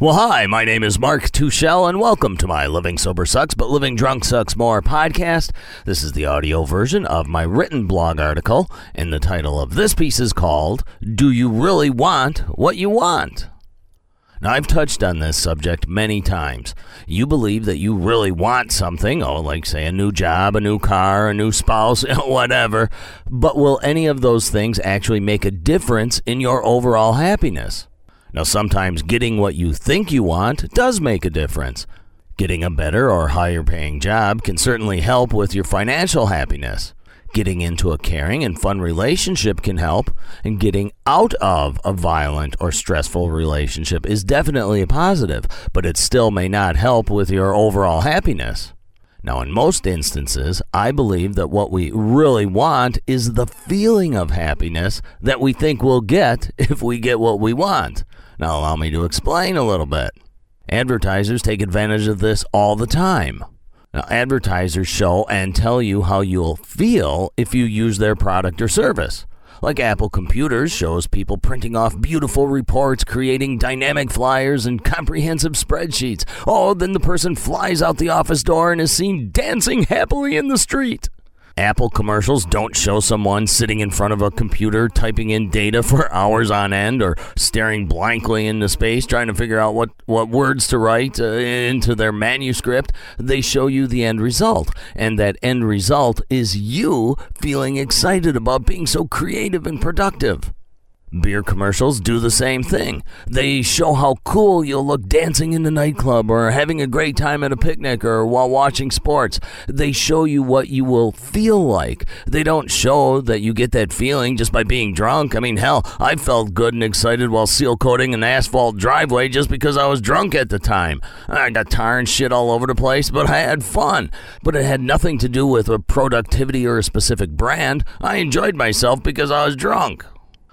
Well, hi, my name is Mark Tuschel, and welcome to my Living Sober Sucks, but Living Drunk Sucks More podcast. This is the audio version of my written blog article, and the title of this piece is called Do You Really Want What You Want? Now, I've touched on this subject many times. You believe that you really want something, oh, like, say, a new job, a new car, a new spouse, whatever, but will any of those things actually make a difference in your overall happiness? Now, sometimes getting what you think you want does make a difference. Getting a better or higher paying job can certainly help with your financial happiness. Getting into a caring and fun relationship can help, and getting out of a violent or stressful relationship is definitely a positive, but it still may not help with your overall happiness. Now, in most instances, I believe that what we really want is the feeling of happiness that we think we'll get if we get what we want. Now, allow me to explain a little bit. Advertisers take advantage of this all the time. Now, advertisers show and tell you how you'll feel if you use their product or service. Like Apple Computers shows people printing off beautiful reports, creating dynamic flyers and comprehensive spreadsheets. Oh, then the person flies out the office door and is seen dancing happily in the street. Apple commercials don't show someone sitting in front of a computer typing in data for hours on end or staring blankly into space trying to figure out what, what words to write uh, into their manuscript. They show you the end result. And that end result is you feeling excited about being so creative and productive. Beer commercials do the same thing. They show how cool you'll look dancing in the nightclub or having a great time at a picnic or while watching sports. They show you what you will feel like. They don't show that you get that feeling just by being drunk. I mean, hell, I felt good and excited while seal coating an asphalt driveway just because I was drunk at the time. I got tar and shit all over the place, but I had fun. But it had nothing to do with a productivity or a specific brand. I enjoyed myself because I was drunk.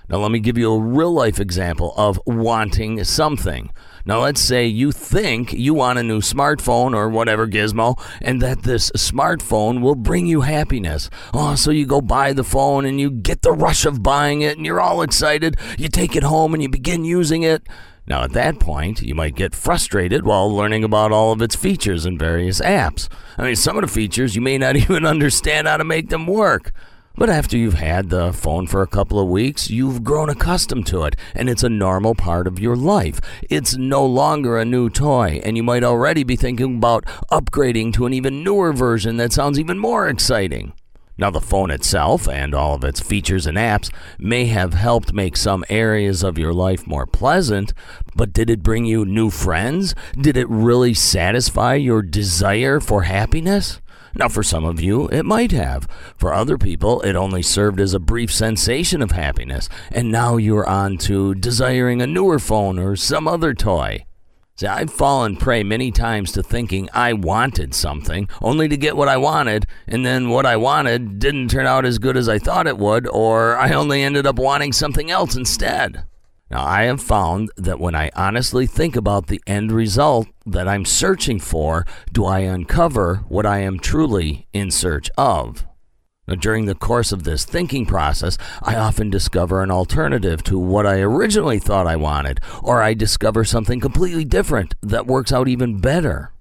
Now, let me give you a real life example of wanting something. Now, let's say you think you want a new smartphone or whatever gizmo, and that this smartphone will bring you happiness. Oh, so you go buy the phone and you get the rush of buying it, and you're all excited. You take it home and you begin using it. Now, at that point, you might get frustrated while learning about all of its features and various apps. I mean, some of the features you may not even understand how to make them work. But after you've had the phone for a couple of weeks, you've grown accustomed to it, and it's a normal part of your life. It's no longer a new toy, and you might already be thinking about upgrading to an even newer version that sounds even more exciting. Now, the phone itself and all of its features and apps may have helped make some areas of your life more pleasant, but did it bring you new friends? Did it really satisfy your desire for happiness? Now, for some of you, it might have. For other people, it only served as a brief sensation of happiness, and now you're on to desiring a newer phone or some other toy. See, I've fallen prey many times to thinking I wanted something, only to get what I wanted, and then what I wanted didn't turn out as good as I thought it would, or I only ended up wanting something else instead. Now, I have found that when I honestly think about the end result that I'm searching for, do I uncover what I am truly in search of? Now, during the course of this thinking process, I often discover an alternative to what I originally thought I wanted, or I discover something completely different that works out even better.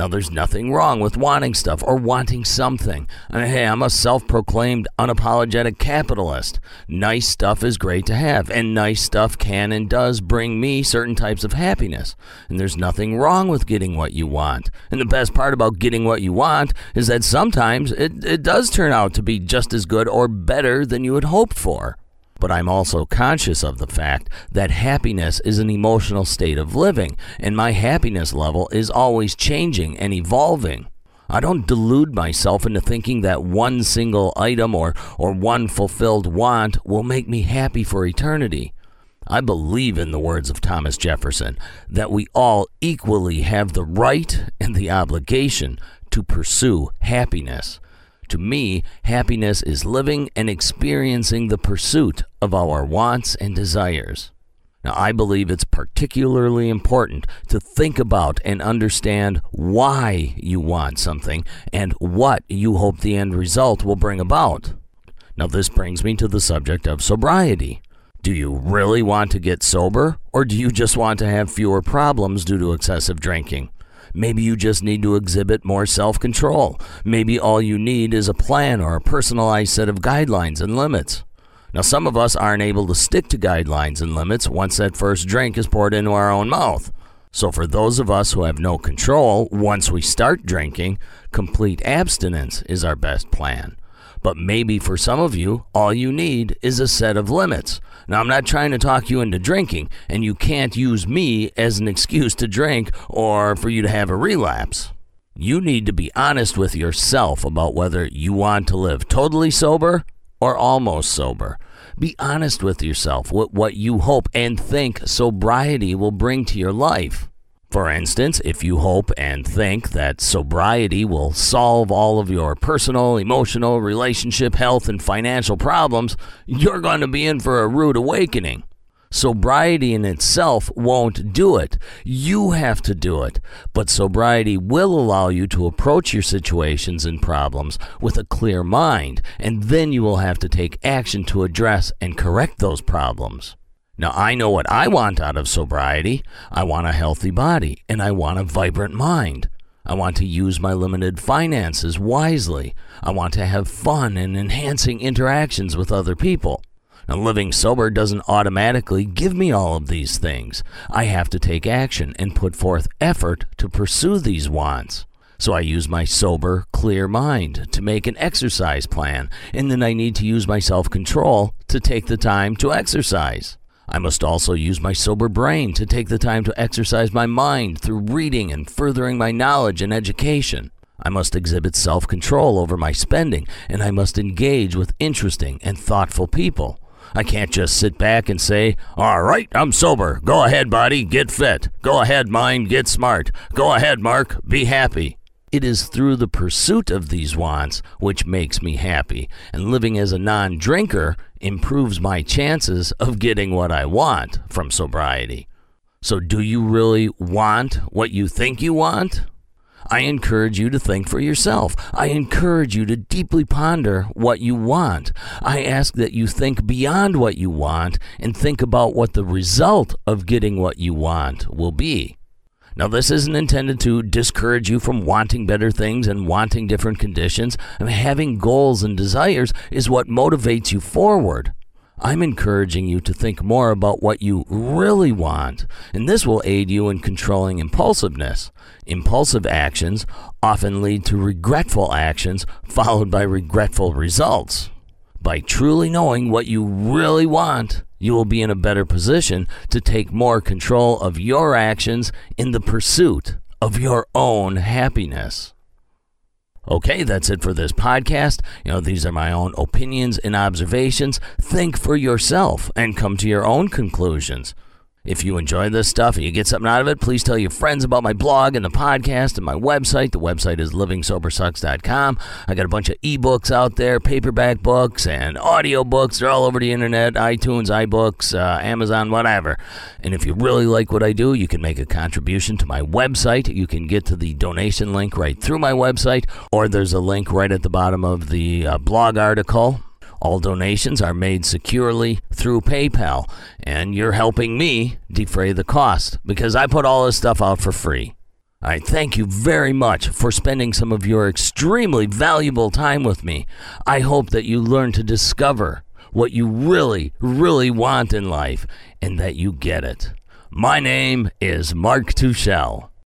Now, there's nothing wrong with wanting stuff or wanting something. Hey, I'm a self proclaimed unapologetic capitalist. Nice stuff is great to have, and nice stuff can and does bring me certain types of happiness. And there's nothing wrong with getting what you want. And the best part about getting what you want is that sometimes it, it does turn out to be just as good or better than you had hoped for but I'm also conscious of the fact that happiness is an emotional state of living, and my happiness level is always changing and evolving. I don't delude myself into thinking that one single item or, or one fulfilled want will make me happy for eternity. I believe in the words of Thomas Jefferson that we all equally have the right and the obligation to pursue happiness. To me, happiness is living and experiencing the pursuit of our wants and desires. Now, I believe it's particularly important to think about and understand why you want something and what you hope the end result will bring about. Now, this brings me to the subject of sobriety. Do you really want to get sober, or do you just want to have fewer problems due to excessive drinking? Maybe you just need to exhibit more self control. Maybe all you need is a plan or a personalized set of guidelines and limits. Now, some of us aren't able to stick to guidelines and limits once that first drink is poured into our own mouth. So, for those of us who have no control, once we start drinking, complete abstinence is our best plan. But maybe for some of you, all you need is a set of limits. Now, I'm not trying to talk you into drinking, and you can't use me as an excuse to drink or for you to have a relapse. You need to be honest with yourself about whether you want to live totally sober or almost sober. Be honest with yourself with what you hope and think sobriety will bring to your life. For instance, if you hope and think that sobriety will solve all of your personal, emotional, relationship, health, and financial problems, you're going to be in for a rude awakening. Sobriety in itself won't do it. You have to do it. But sobriety will allow you to approach your situations and problems with a clear mind, and then you will have to take action to address and correct those problems. Now, I know what I want out of sobriety. I want a healthy body and I want a vibrant mind. I want to use my limited finances wisely. I want to have fun and enhancing interactions with other people. Now, living sober doesn't automatically give me all of these things. I have to take action and put forth effort to pursue these wants. So I use my sober, clear mind to make an exercise plan, and then I need to use my self control to take the time to exercise. I must also use my sober brain to take the time to exercise my mind through reading and furthering my knowledge and education. I must exhibit self control over my spending, and I must engage with interesting and thoughtful people. I can't just sit back and say, All right, I'm sober. Go ahead, body, get fit. Go ahead, mind, get smart. Go ahead, Mark, be happy. It is through the pursuit of these wants which makes me happy, and living as a non drinker improves my chances of getting what I want from sobriety. So, do you really want what you think you want? I encourage you to think for yourself. I encourage you to deeply ponder what you want. I ask that you think beyond what you want and think about what the result of getting what you want will be. Now, this isn't intended to discourage you from wanting better things and wanting different conditions. I mean, having goals and desires is what motivates you forward. I'm encouraging you to think more about what you really want, and this will aid you in controlling impulsiveness. Impulsive actions often lead to regretful actions, followed by regretful results. By truly knowing what you really want, you will be in a better position to take more control of your actions in the pursuit of your own happiness. Okay, that's it for this podcast. You know, these are my own opinions and observations. Think for yourself and come to your own conclusions. If you enjoy this stuff and you get something out of it, please tell your friends about my blog and the podcast and my website. The website is livingsobersucks.com. I got a bunch of ebooks out there, paperback books and audio books. They're all over the internet, iTunes, iBooks, uh, Amazon, whatever. And if you really like what I do, you can make a contribution to my website. You can get to the donation link right through my website, or there's a link right at the bottom of the uh, blog article all donations are made securely through PayPal, and you're helping me defray the cost because I put all this stuff out for free. I thank you very much for spending some of your extremely valuable time with me. I hope that you learn to discover what you really, really want in life and that you get it. My name is Mark Tuschel.